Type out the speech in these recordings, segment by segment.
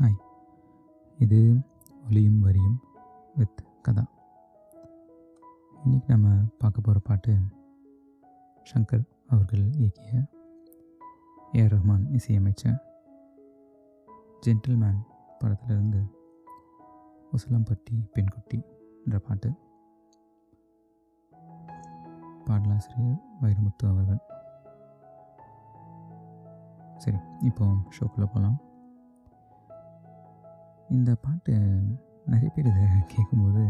Hi. இது ஒலியும் வரியும் வித் கதா. இன்றைக்கி நம்ம பார்க்க போகிற பாட்டு ஷங்கர் அவர்கள் இயக்கிய ஏஆர் ரஹ்மான் இசையமைச்ச ஜென்டில்மேன் படத்திலிருந்து உசலம்பட்டி பெண்குட்டி என்ற பாட்டு. பாடலாசிரியர் வைரமுத்து அவர்கள். சரி இப்போ ஷோக்குள்ளே போகலாம் இந்த பாட்டு நிறைய பேர் இதை கேட்கும்போது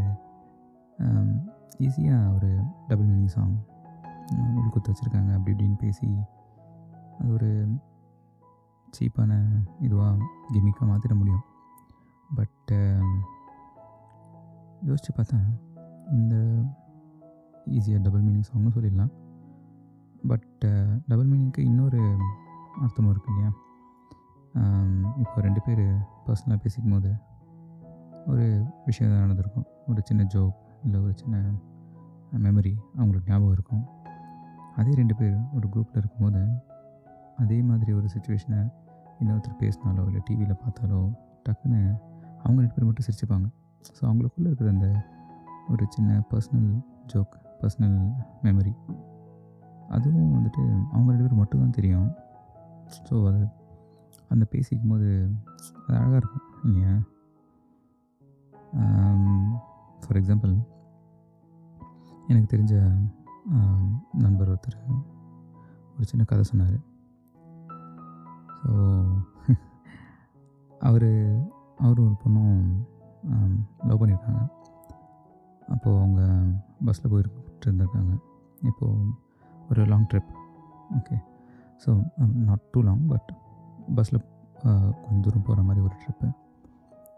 ஈஸியாக ஒரு டபுள் மீனிங் சாங் உள்குத்து வச்சுருக்காங்க அப்படி இப்படின்னு பேசி அது ஒரு சீப்பான இதுவாக கிமிக்காக மாற்றிட முடியும். பட்டு யோசித்து பார்த்தா இந்த ஈஸியாக டபுள் மீனிங் சாங்னு சொல்லிடலாம். பட் டபுள் மீனிங்க்கு இன்னொரு அர்த்தமும் இருக்கு இல்லையா? இப்போ ரெண்டு பேர் பர்சனலாக பேசிக்கும் போது ஒரு விஷயம் நடந்திருக்கும். ஒரு சின்ன ஜோக் இல்லை ஒரு சின்ன மெமரி அவங்களுக்கு ஞாபகம் இருக்கும். அதே ரெண்டு பேர் ஒரு குரூப்பில் இருக்கும்போது அதே மாதிரி ஒரு சுச்சுவேஷனை இன்னொருத்தர் பேசினாலோ இல்லை டிவியில் பார்த்தாலோ டக்குன்னு அவங்க ரெண்டு பேர் மட்டும் சிரிச்சுப்பாங்க. ஸோ அவங்களுக்குள்ளே இருக்கிற அந்த ஒரு சின்ன பர்சனல் ஜோக் பர்சனல் மெமரி அதுவும் வந்துட்டு அவங்க ரெண்டு பேர் மட்டும்தான் தெரியும். ஸோ அது அந்த பேசிக்கும் போது அது அழகாக இருக்கும் இல்லையா? ஃபார் எக்ஸாம்பிள் எனக்கு தெரிஞ்ச நண்பர் ஒருத்தர் ஒரு சின்ன கதை சொன்னார். ஸோ அவர் அவரும் ஒரு பொண்ணும் லவ் பண்ணியிருக்காங்க. அப்போது அவங்க பஸ்ஸில் போயிட்டு இருந்திருக்காங்க இப்போது ஒரு long trip okay so not too long but பஸ்ஸில் கொஞ்சம் தூரம் போகிற மாதிரி ஒரு ட்ரிப்பு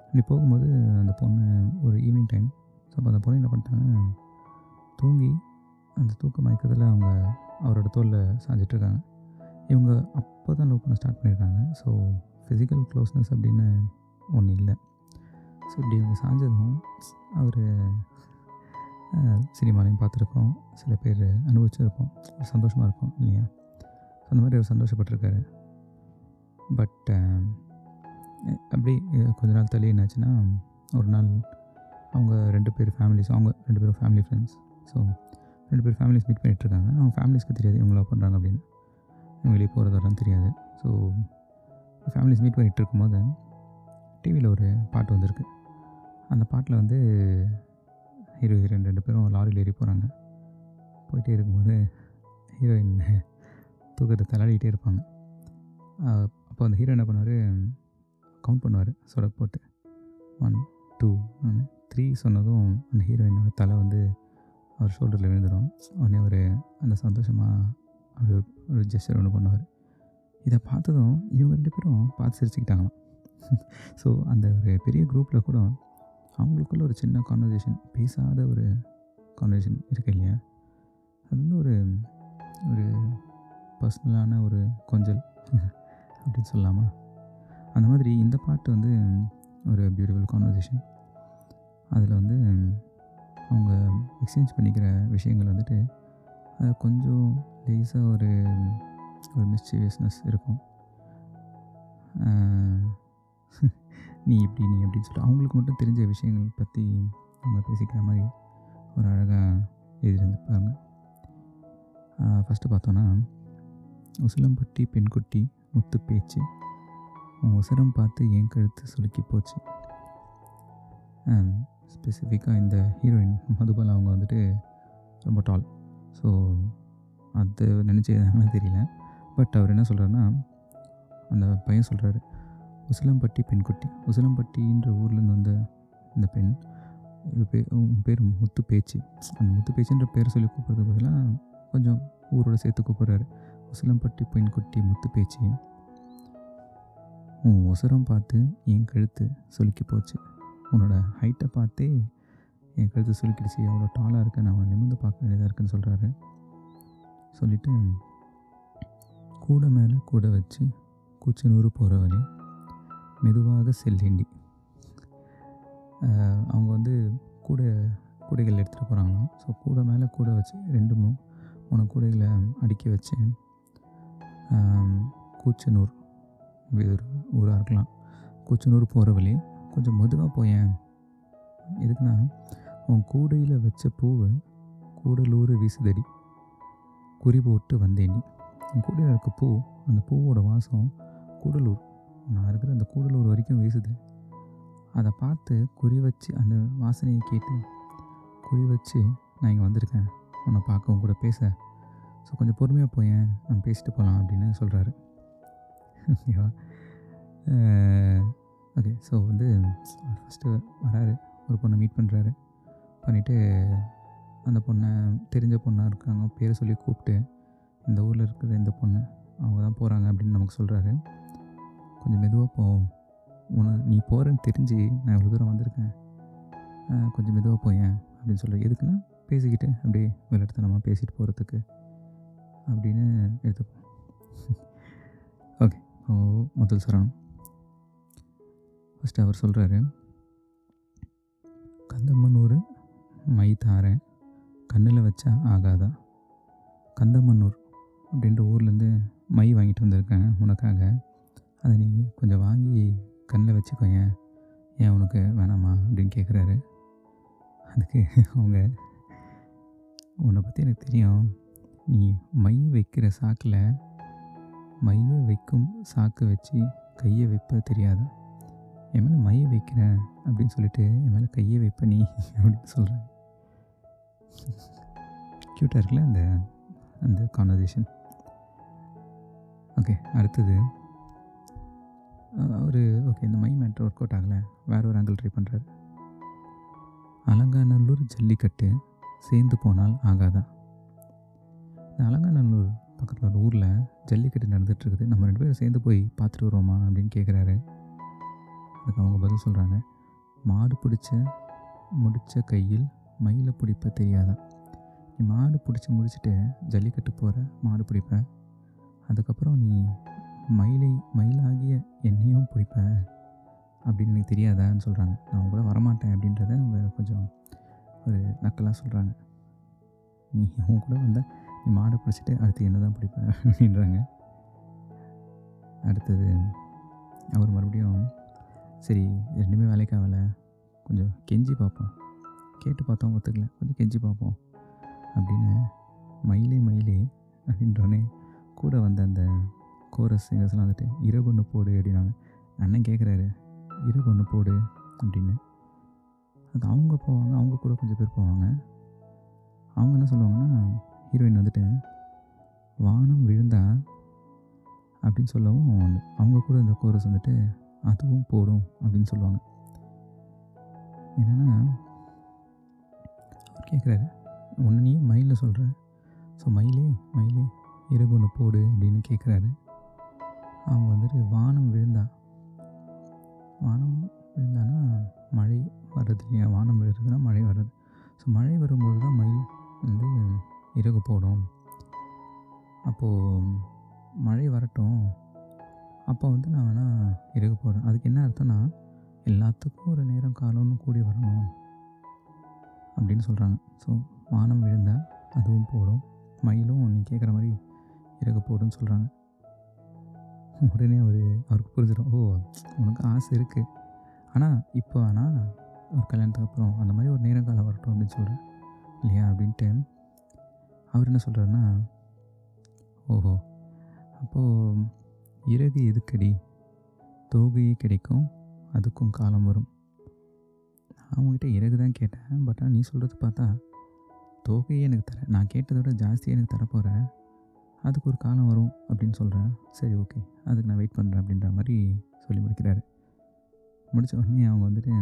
இப்படி போகும்போது அந்த பொண்ணு ஒரு ஈவினிங் டைம் ஸோ அப்போ அந்த பொண்ணு என்ன பண்ணிட்டாங்க தூங்கி அந்த தூக்க மயக்கத்தில் அவங்க அவரோட தோலில் சாஞ்சிட்ருக்காங்க இவங்க அப்போ தான் லவ் பண்ண ஸ்டார்ட் பண்ணியிருக்காங்க ஸோ ஃபிசிக்கல் க்ளோஸ்னஸ் அப்படின்னு ஒன்று இல்லை. ஸோ இப்படி இவங்க சாஞ்சதும் அவர் சினிமாலையும் பார்த்துருக்கோம். சில பேர் அனுபவிச்சிருப்போம். சந்தோஷமாக இருக்கும் இல்லையா? ஸோ அந்த மாதிரி அவர் சந்தோஷப்பட்டிருக்காரு. பட் uh, அப்படி கொஞ்ச நாள் தள்ளி என்னாச்சுன்னா ஒரு நாள் அவங்க ரெண்டு பேர் ஃபேமிலிஸ் அவங்க ரெண்டு பேரும் ஃபேமிலி ஃப்ரெண்ட்ஸ் ஸோ ரெண்டு பேர் ஃபேமிலிஸ் மீட் பண்ணிகிட்ருக்காங்க அவங்க ஃபேமிலிஸ்க்கு தெரியாது இவங்க லவ் பண்ணுறாங்க அப்படின்னு. இவங்க வெளியே போகிறது வரலாம் தெரியாது. ஸோ ஃபேமிலிஸ் மீட் பண்ணிகிட்டு இருக்கும்போது டிவியில் ஒரு பாட்டு வந்திருக்கு. அந்த பாட்டில் வந்து ஹீரோ ஹீரோயின் ரெண்டு பேரும் லாரியில் ஏறி போகிறாங்க போயிட்டே இருக்கும்போது ஹீரோயின் தூக்கத்தை தள்ளாடிக்கிட்டே இருப்பாங்க. அப்போ அந்த ஹீரோ என்ன பண்ணுவார்? கவுண்ட் பண்ணுவார். சொடக் போட்டு. ஒன் டூ த்ரீ சொன்னதும் அந்த ஹீரோயினோட தலை வந்து அவர் ஷோல்டரில் விழுந்துடும். உடனே ஒரு அந்த சந்தோஷமாக அப்படி ஒரு ஒரு ஜெஸ்டர் ஒன்று பண்ணுவார். இதை பார்த்ததும் இவங்க ரெண்டு பேரும் பார்த்து சிரிச்சுக்கிட்டாங்களாம். ஸோ அந்த ஒரு பெரிய குரூப்பில் கூட அவங்களுக்குள்ள ஒரு சின்ன கான்வர்சேஷன் பேசாத ஒரு கான்வர்சேஷன் இருக்கு இல்லையா? அது வந்து ஒரு ஒரு பர்சனலான ஒரு கொஞ்சல். அப்படின்னு சொல்லலாமா அந்த மாதிரி இந்த பாட்டு வந்து ஒரு பியூட்டிஃபுல் கான்வர்சேஷன் அதில் வந்து அவங்க எக்ஸ்சேஞ்ச் பண்ணிக்கிற விஷயங்கள் வந்துட்டு அது கொஞ்சம் லேஸாக ஒரு ஒரு மிஸ்டீவியஸ்னஸ் இருக்கும். நீ இப்படி நீ அப்படின்னு சொல்லிட்டு அவங்களுக்கு மட்டும் தெரிஞ்ச விஷயங்கள் பற்றி அவங்க பேசிக்கிற மாதிரி ஒரு அழகாக எழுதியிருந்துப்பாங்க ஃபஸ்ட்டு பார்த்தோன்னா உசிலம்பட்டி பெண்குட்டி முத்து பேச்சு உன் உசரம் பார்த்து என் கழுத்து சுலுக்கி போச்சு. ஸ்பெசிஃபிக்காக இந்த ஹீரோயின் மதுபால் அவங்க வந்துட்டு ரொம்ப டால் ஸோ அது நினச்சி எதாங்கன்னு தெரியல. பட் அவர் என்ன சொல்கிறாருன்னா அந்த பையன் சொல்கிறாரு உசிலம்பட்டி பெண்குட்டி. உசிலம்பட்டின்ற ஊர்லேருந்து வந்த இந்த பெண் உன் பேர் முத்து பேச்சு அந்த முத்து பேச்சுன்ற பேர் சொல்லி கூப்பிட்றதுக்கு பதிலாக கொஞ்சம் ஊரோட சேர்த்து கூப்பிட்றாரு. உசிலம்பட்டி பெண்குட்டி முத்து பேச்சு. உன் உசரம் பார்த்து என் கழுத்து சுலுக்கி போச்சு. உன்னோட ஹைட்டை பார்த்தே என் கழுத்து சுலுக்கிடுச்சு. எவ்வளோ டாலாக இருக்க நான் அவனை நிமிர்ந்து பார்க்க வேண்டியதாக இருக்குன்னு சொல்கிறாரு சொல்லிவிட்டு கூட மேலே கூட வச்சு கூச்சனூர் போகிற வழி மெதுவாக செல்லேண்டி அவங்க வந்து கூட கூடைகள் எடுத்துகிட்டு போகிறாங்களாம் ஸோ கூட மேலே கூட வச்சு ரெண்டு மூணு மூணு கூடைகளை அடுக்கி வச்சு கூச்சனூர். இது ஒரு ஊராக இருக்கலாம். கூச்சனூர் போகிற வழி. கொஞ்சம் மெதுவாக போயேன் எதுக்குன்னா உன் கூடையில் வச்ச பூவை கூடலூர் வீசுதடி. குறி போட்டு வந்தேண்டி உன் கூடையில் இருக்க பூ அந்த பூவோட வாசம் கூடலூர். நான் இருக்கிற அந்த கூடலூர் வரைக்கும் வீசுது. அதை பார்த்து குறி வச்சு அந்த வாசனையை கேட்டு குறி வச்சு நான் இங்கே வந்திருக்கேன். உன்னை பார்க்க உன் கூட பேச. ஸோ கொஞ்சம் பொறுமையாக போயேன் நம்ம பேசிட்டு போகலாம் அப்படின்னு சொல்கிறாரு ஓகேவா ஓகே ஸோ வந்து ஃபஸ்ட்டு வராரு ஒரு பொண்ணை மீட் பண்ணுறாரு பண்ணிவிட்டு அந்த பொண்ணை தெரிஞ்ச பொண்ணாக இருக்காங்க பேரை சொல்லி கூப்பிட்டு இந்த ஊரில் இருக்கிற இந்த பொண்ணு அவங்க தான் போகிறாங்க அப்படின்னு நமக்கு சொல்கிறாரு கொஞ்சம் மெதுவாக போ. உன நீ போகிறேன்னு தெரிஞ்சு நான் இவ்வளோ தூரம் வந்திருக்கேன். கொஞ்சம் மெதுவாக போயேன் அப்படின்னு சொல்கிறேன் எதுக்குன்னா பேசிக்கிட்டு அப்படியே விளையாட்டுத்தனமாக பேசிட்டு போகிறதுக்கு அப்படின்னு எடுத்துப்போம் ஓகே ஓ முதல் சரணம். ஃபஸ்ட்டு அவர் சொல்கிறாரு கந்தமன்னூர் மை தாரேன் கண்ணில் வச்சா ஆகாதா? கந்தமன்னூர் அப்படின்ற ஊர்லேருந்து மை வாங்கிட்டு வந்திருக்கேன் உனக்காக. அதை நீ கொஞ்சம் வாங்கி கண்ணில் வச்சுக்கோங்க ஏன் உனக்கு வேணாமா? அப்படின்னு கேட்குறாரு அதுக்கு அவங்க உன்னை பற்றி எனக்கு தெரியும். நீ மை வைக்கிற சாக்கில் மைய வைக்கும் சாக்கு வச்சு கையை வைப்ப தெரியாதா? என் மேலே மையை வைக்கிறேன் அப்படின்னு சொல்லிட்டு என் மேலே கையை வைப்ப நீ அப்படின்னு சொல்கிறேன் க்யூட்டாக இருக்குல்ல அந்த அந்த கான்வர்சேஷன் ஓகே அடுத்தது. அவர் ஓகே இந்த மை மேட்ரு ஒர்க் அவுட் ஆகலை. வேற ஒரு ஆங்கிள் ட்ரை பண்ணுறாரு அலங்காநல்லூர் ஜல்லிக்கட்டு சேர்ந்து போனால் ஆகாதா? அலங்காநல்லூர் பக்கத்தில் ஒரு ஊரில் ஜல்லிக்கட்டு நடந்துகிட்ருக்குது நம்ம ரெண்டு பேரும் சேர்ந்து போய் பார்த்துட்டு வருவோமா அப்படின்னு கேட்குறாரு அதுக்கு அவங்க பதில் சொல்கிறாங்க மாடு பிடிச்ச முடித்த கையில் மயிலை பிடிப்ப தெரியாதா? நீ மாடு பிடிச்சி முடிச்சுட்டு ஜல்லிக்கட்டு போகிற மாடு பிடிப்ப. அதுக்கப்புறம் நீ மயிலை மயிலாகிய என்னையும் பிடிப்ப அப்படின்னு எனக்கு தெரியாதான்னு சொல்கிறாங்க நான் அவங்க கூட வரமாட்டேன் அப்படின்றத அவங்க கொஞ்சம் ஒரு நக்கலாக சொல்கிறாங்க நீ அவங்க கூட வந்தால் நீ மாடை பிடிச்சிட்டு அடுத்து என்ன தான் பிடிப்பேன் அப்படின்றாங்க. அடுத்தது அவர் மறுபடியும் சரி ரெண்டுமே வேலைக்கு ஆகலை. கொஞ்சம் கெஞ்சி பார்ப்போம். கேட்டு பார்த்தோம் ஒத்துக்கல. கொஞ்சம் கெஞ்சி பார்ப்போம். அப்படின்னு மயிலே மயிலே அப்படின்றோடனே கூட வந்த அந்த கோரஸ் சிங்கர்ஸ்லாம் வந்துட்டு இறகு ஒன்று போடு அப்படின்னாங்க. அண்ணன் கேட்குறாரு இறகு ஒன்று போடு அப்படின்னு. அது அவங்க போவாங்க அவங்க கூட கொஞ்சம் பேர் போவாங்க. அவங்க என்ன சொல்லுவாங்கன்னா ஹீரோயின் வந்துட்டு வானம் விழுந்தா? அப்படின்னு சொல்லவும் அவங்க கூட இந்த கோரஸ் வந்துட்டு அதுவும் போடும் அப்படின்னு சொல்லுவாங்க. என்னென்னா அவர் கேட்குறாரு ஒன்று நீ மயிலில் சொல்கிற ஸோ மயிலே மயிலே இறகு ஒன்று போடு அப்படின்னு கேட்குறாரு அவங்க வந்துட்டு வானம் விழுந்தா? வானம் விழுந்தானா? மழை வர்றது இல்லையா? வானம் விழுறதுனா மழை வர்றது. ஸோ மழை வரும்போது தான் மயில் வந்து இறகு போடும். அப்போது மழை வரட்டும். அப்போ வந்து நான் வேணால் இறகு போடுறேன். அதுக்கு என்ன அர்த்தம்னா எல்லாத்துக்கும் ஒரு நேரம் காலம்னு கூடி வரணும் அப்படின்னு சொல்கிறாங்க ஸோ வானம் விழுந்தால் அதுவும் போடும். மயிலும் நீ கேட்குற மாதிரி இறகு போடுன்னு சொல்கிறாங்க உடனே அவர் அவருக்கு புரிஞ்சிடும். ஓ உனக்கு ஆசை இருக்குது ஆனால் இப்போ வேணால் ஒரு கல்யாணத்துக்கு அப்புறம் அந்த மாதிரி ஒரு நேரம் காலம் வரட்டும் அப்படின்னு சொல்கிறேன் இல்லையா? அப்படின்ட்டு அவர் என்ன சொல்கிறாருன்னா ஓஹோ அப்போது இறகு எதுக்கடி? தோகையே கிடைக்கும் அதுக்கும் காலம் வரும். நான் உங்ககிட்ட இறகு தான் கேட்டேன் பட் ஆனால் நீ சொல்கிறது பார்த்தா தோகையே எனக்கு தர நான் கேட்டதோட ஜாஸ்தியாக எனக்கு தரப்போகிறேன் அதுக்கு ஒரு காலம் வரும் அப்படின்னு சொல்கிறேன் சரி ஓகே அதுக்கு நான் வெயிட் பண்ணுறேன் அப்படின்ற மாதிரி சொல்லி முடிக்கிறாரு. முடித்த உடனே அவங்க வந்துட்டு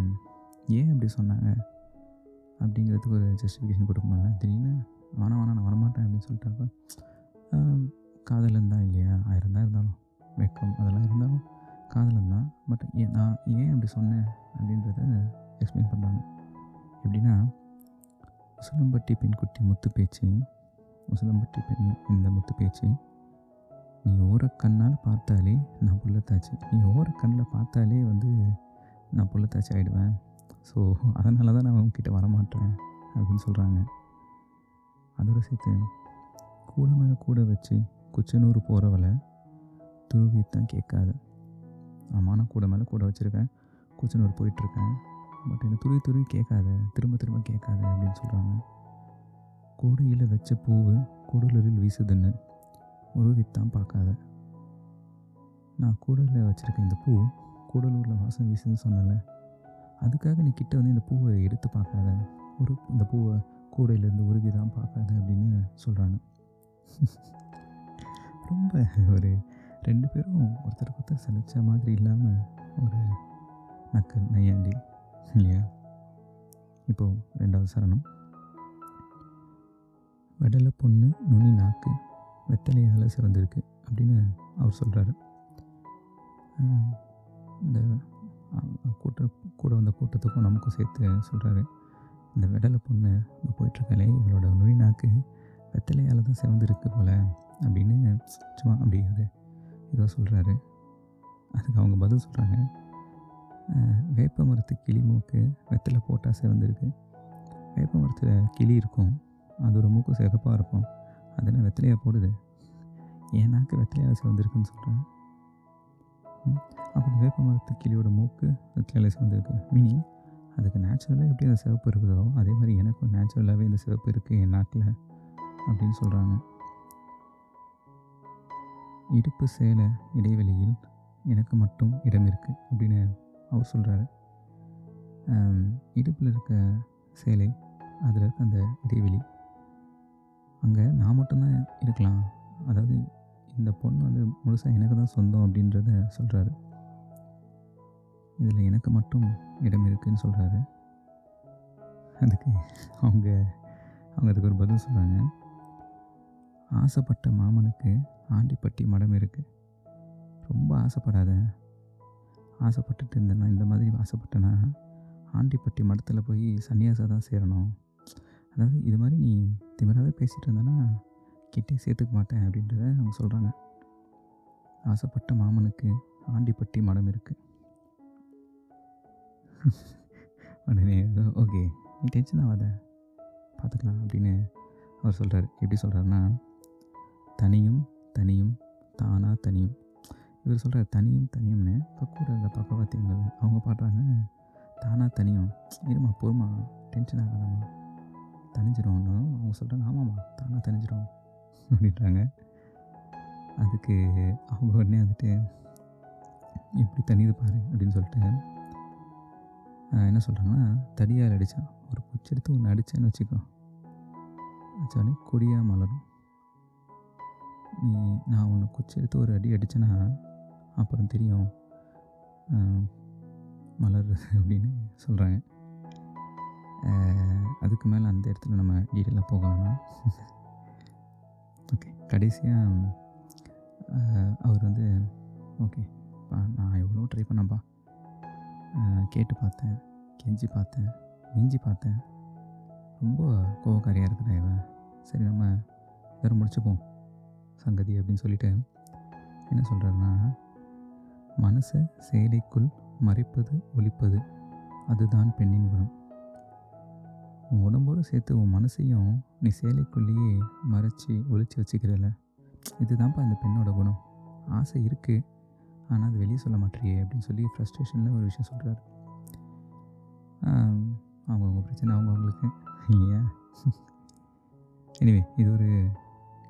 ஏன் அப்படி சொன்னாங்க? அப்படிங்கிறதுக்கு ஒரு ஜஸ்டிஃபிகேஷன் கொடுக்கணும்ல திடீர்னு வேணாம் வேணாம் நான் வரமாட்டேன் அப்படின்னு சொல்லிட்டாக்கா காதல் இருந்தால் இல்லையா? ஆயிரம் தான் இருந்தாலும் வெக்கம் அதெல்லாம் இருந்தாலும் காதலன் தான். பட் ஏன் நான் ஏன் அப்படி சொன்னேன்? அப்படின்றத எக்ஸ்பிளைன் பண்ணுறாங்க எப்படின்னா உசிலம்பட்டி பெண்குட்டி முத்து பேச்சு உசிலம்பட்டி பெண் இந்த முத்து பேச்சு நீ ஓர கண்ணால் பார்த்தாலே நான் புள்ளத்தாச்சு நீ ஓர கண்ணில் பார்த்தாலே வந்து நான் புள்ளத்தாச்சி ஆகிடுவேன் ஸோ அதனால தான் நான் உங்ககிட்ட வரமாட்டேன் அப்படின்னு சொல்கிறாங்க அதோட சேர்த்து கூட மேலே கூட வச்சு குச்சனூர் போகிறவளை துருவி தான் கேட்காத. ஆமாம் நான் கூட மேலே கூட வச்சுருக்கேன். குச்சனூர் போயிட்டுருக்கேன். பட் என்னை துருவி துருவி கேட்காத திரும்ப திரும்ப கேட்காத அப்படின்னு சொல்கிறாங்க கூடையில் வச்ச பூவு கூடலூரில் வீசுதுன்னு உருவித்தான் பார்க்காத. நான் கூடலில் வச்சுருக்க இந்த பூ கூடலூரில் வாசம் வீசுதுன்னு சொன்னல அதுக்காக நீ கிட்ட வந்து இந்த பூவை எடுத்து பார்க்காத. ஒரு இந்த பூவை கூடையிலேருந்து உருவி தான் பார்க்காது அப்படின்னு சொல்கிறாங்க ரொம்ப ஒரு ரெண்டு பேரும் ஒருத்தருக்கு ஒருத்தர் சிலைச்ச மாதிரி இல்லாமல் ஒரு நக்கல் நையாண்டி இல்லையா? இப்போது ரெண்டாவது சரணம். வெடலை பொண்ணு நுனி நாக்கு வெத்தலையால் சிவந்திருக்கு அப்படின்னு அவர் சொல்கிறாரு இந்த கூட்ட கூட வந்த கூட்டத்துக்கும் நமக்கும் சேர்த்து சொல்கிறாரு இந்த வெடலை பொண்ணு இந்த போயிட்டுருக்காளே இவளோட நுனி நாக்கு வெத்தலையால் தான் சிவந்திருக்கு போல் அப்படின்னு சும்மா அப்படி ஒரு ஏதோ சொல்கிறாரு அதுக்கு அவங்க பதில் சொல்கிறாங்க வேப்ப மரத்து கிளி மூக்கு வெத்தலை போட்டால் சிவந்திருக்கு. வேப்ப மரத்தில் கிளி இருக்கும். அதோட மூக்கு சிகப்பாக இருக்கும். அதெல்லாம் வெத்தலையாக போடுது? என் நாக்கு வெத்தலையால் சிவந்திருக்குன்னு சொல்கிறேன் அப்போ வேப்ப மரத்து கிளியோட மூக்கு வெத்தலையால் சிவந்திருக்கு. மீனிங்? அதுக்கு நேச்சுரலாக எப்படி அந்த சிவப்பு இருக்குதோ அதே மாதிரி எனக்கும் நேச்சுரலாகவே இந்த சிவப்பு இருக்குது என் நாக்கில் அப்படின்னு சொல்கிறாங்க இடுப்பு சேலை இடைவெளியில் எனக்கு மட்டும் இடம் இருக்குது அப்படின்னு அவர் சொல்கிறாரு இடுப்பில் இருக்க சேலை அதில் இருக்க அந்த இடைவெளி அங்கே நான் மட்டும்தான் இருக்கலாம். அதாவது இந்த பொண்ணு வந்து முழுசாக எனக்கு தான் சொந்தம் அப்படின்றத சொல்கிறாரு இதில் எனக்கு மட்டும் இடம் இருக்குதுன்னு சொல்கிறாரு. அதுக்கு அவங்க அவங்க அதுக்கு ஒரு பதில் சொல்கிறாங்க. ஆசைப்பட்ட மாமனுக்கு ஆண்டிப்பட்டி மடம் இருக்குது ரொம்ப ஆசைப்படாத. ஆசைப்பட்டுட்டு இருந்தேன்னா இந்த மாதிரி ஆசைப்பட்டேன்னா ஆண்டிப்பட்டி மடத்தில் போய் சன்னியாசா தான் சேரணும். அதாவது இது மாதிரி நீ திமிராகவே பேசிகிட்டு இருந்தேன்னா கிட்டே சேர்த்துக்க மாட்டேன் அப்படின்றத அவங்க சொல்கிறாங்க ஆசைப்பட்ட மாமனுக்கு ஆண்டிப்பட்டி மடம் இருக்குது உடனே ஓகே நீ டென்ஷன் ஆகாத. பார்த்துக்கலாம் அப்படின்னு அவர் சொல்கிறார் எப்படி சொல்கிறாருன்னா தனியும் தனியும் தானாக தனியும். இவர் சொல்கிறார் தனியும் தனியும்னு. இப்போ கூட இந்த பக்கவாத்தியங்கள் அவங்க பாடுறாங்க தானாக தனியும். இருமா பொறுமா டென்ஷன் ஆகாதாம்மா. தனிஞ்சிரும்னு அவங்க சொல்கிறாங்க ஆமாம்மா தானாக தனிஞ்சிரும். அப்படின்றாங்க. அதுக்கு அவங்க உடனே வந்துட்டு எப்படி தனியுது பாரு அப்படின்னு சொல்லிட்டு என்ன சொல்கிறேன்னா தடியால் அடித்தான் ஒரு குச்சி எடுத்து ஒன்று அடித்தேன்னு வச்சுக்கோ. அடித்தாலே கொடியாக மலரும். நீ நான் ஒன்று குச்சி எடுத்து ஒரு அடி அடித்தேன்னா அப்புறம் தெரியும் மலருது அப்படின்னு சொல்கிறாங்க அதுக்கு மேலே அந்த இடத்துல நம்ம டீட்டெயிலாக போக வேணாம் ஓகே கடைசியாக அவர் வந்து ஓகே நான் எவ்வளோ ட்ரை பண்ணப்பா கேட்டு பார்த்தேன் கெஞ்சி பார்த்தேன் மிஞ்சி பார்த்தேன். ரொம்ப கோவக்காரியாக இருக்கிற இவன் சரி நம்ம வேறு முடிச்சுப்போம் சங்கதி அப்படின்னு சொல்லிட்டு. என்ன சொல்கிறாருன்னா மனசை செயலிக்குள் மறைப்பது ஒழிப்பது அதுதான் பெண்ணின் குணம். உன் உடம்போடு சேர்த்து உன் மனசையும் நீ சேலைக்குள்ளேயே மறைச்சி ஒழிச்சு வச்சுக்கிறல இதுதான்ப்பா இந்த பெண்ணோட குணம். ஆசை இருக்குது ஆனால் அது வெளியே சொல்ல மாட்டேறியே அப்படின்னு சொல்லி ஃப்ரஸ்ட்ரேஷனில் ஒரு விஷயம் சொல்கிறாரு அவங்கவுங்க பிரச்சனை அவங்கவுங்களுக்கு இல்லையா? எனிவே இது ஒரு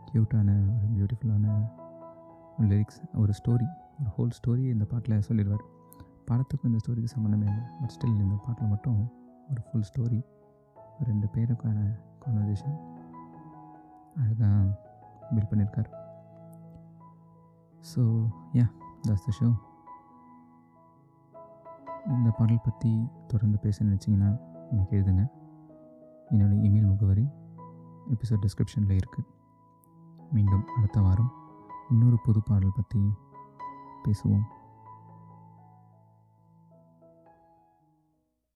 க்யூட்டான ஒரு பியூட்டிஃபுல்லான ஒரு லிரிக்ஸ் ஒரு ஸ்டோரி ஒரு ஹோல் ஸ்டோரி இந்த பாட்டில் சொல்லிடுவார். படத்துக்கும் இந்த ஸ்டோரிக்கு சம்மந்தமே இல்லை பட் ஸ்டில் இந்த பாட்டில் மட்டும் ஒரு ஃபுல் ஸ்டோரி ரெண்டு பேருக்கான கான்வர்சேஷன் அழகாக பில்ட் பண்ணியிருக்கார் so yeah thus the show இந்த பாடல் பற்றி தொடர்ந்து பேச நினச்சிங்கன்னா எனக்கு எழுதுங்க. என்னோடய இமெயில் முகவரி எபிசோட் டிஸ்கிரிப்ஷனில் இருக்குது மீண்டும் அடுத்த வாரம் இன்னொரு புது பாடல் பற்றி பேசுவோம்.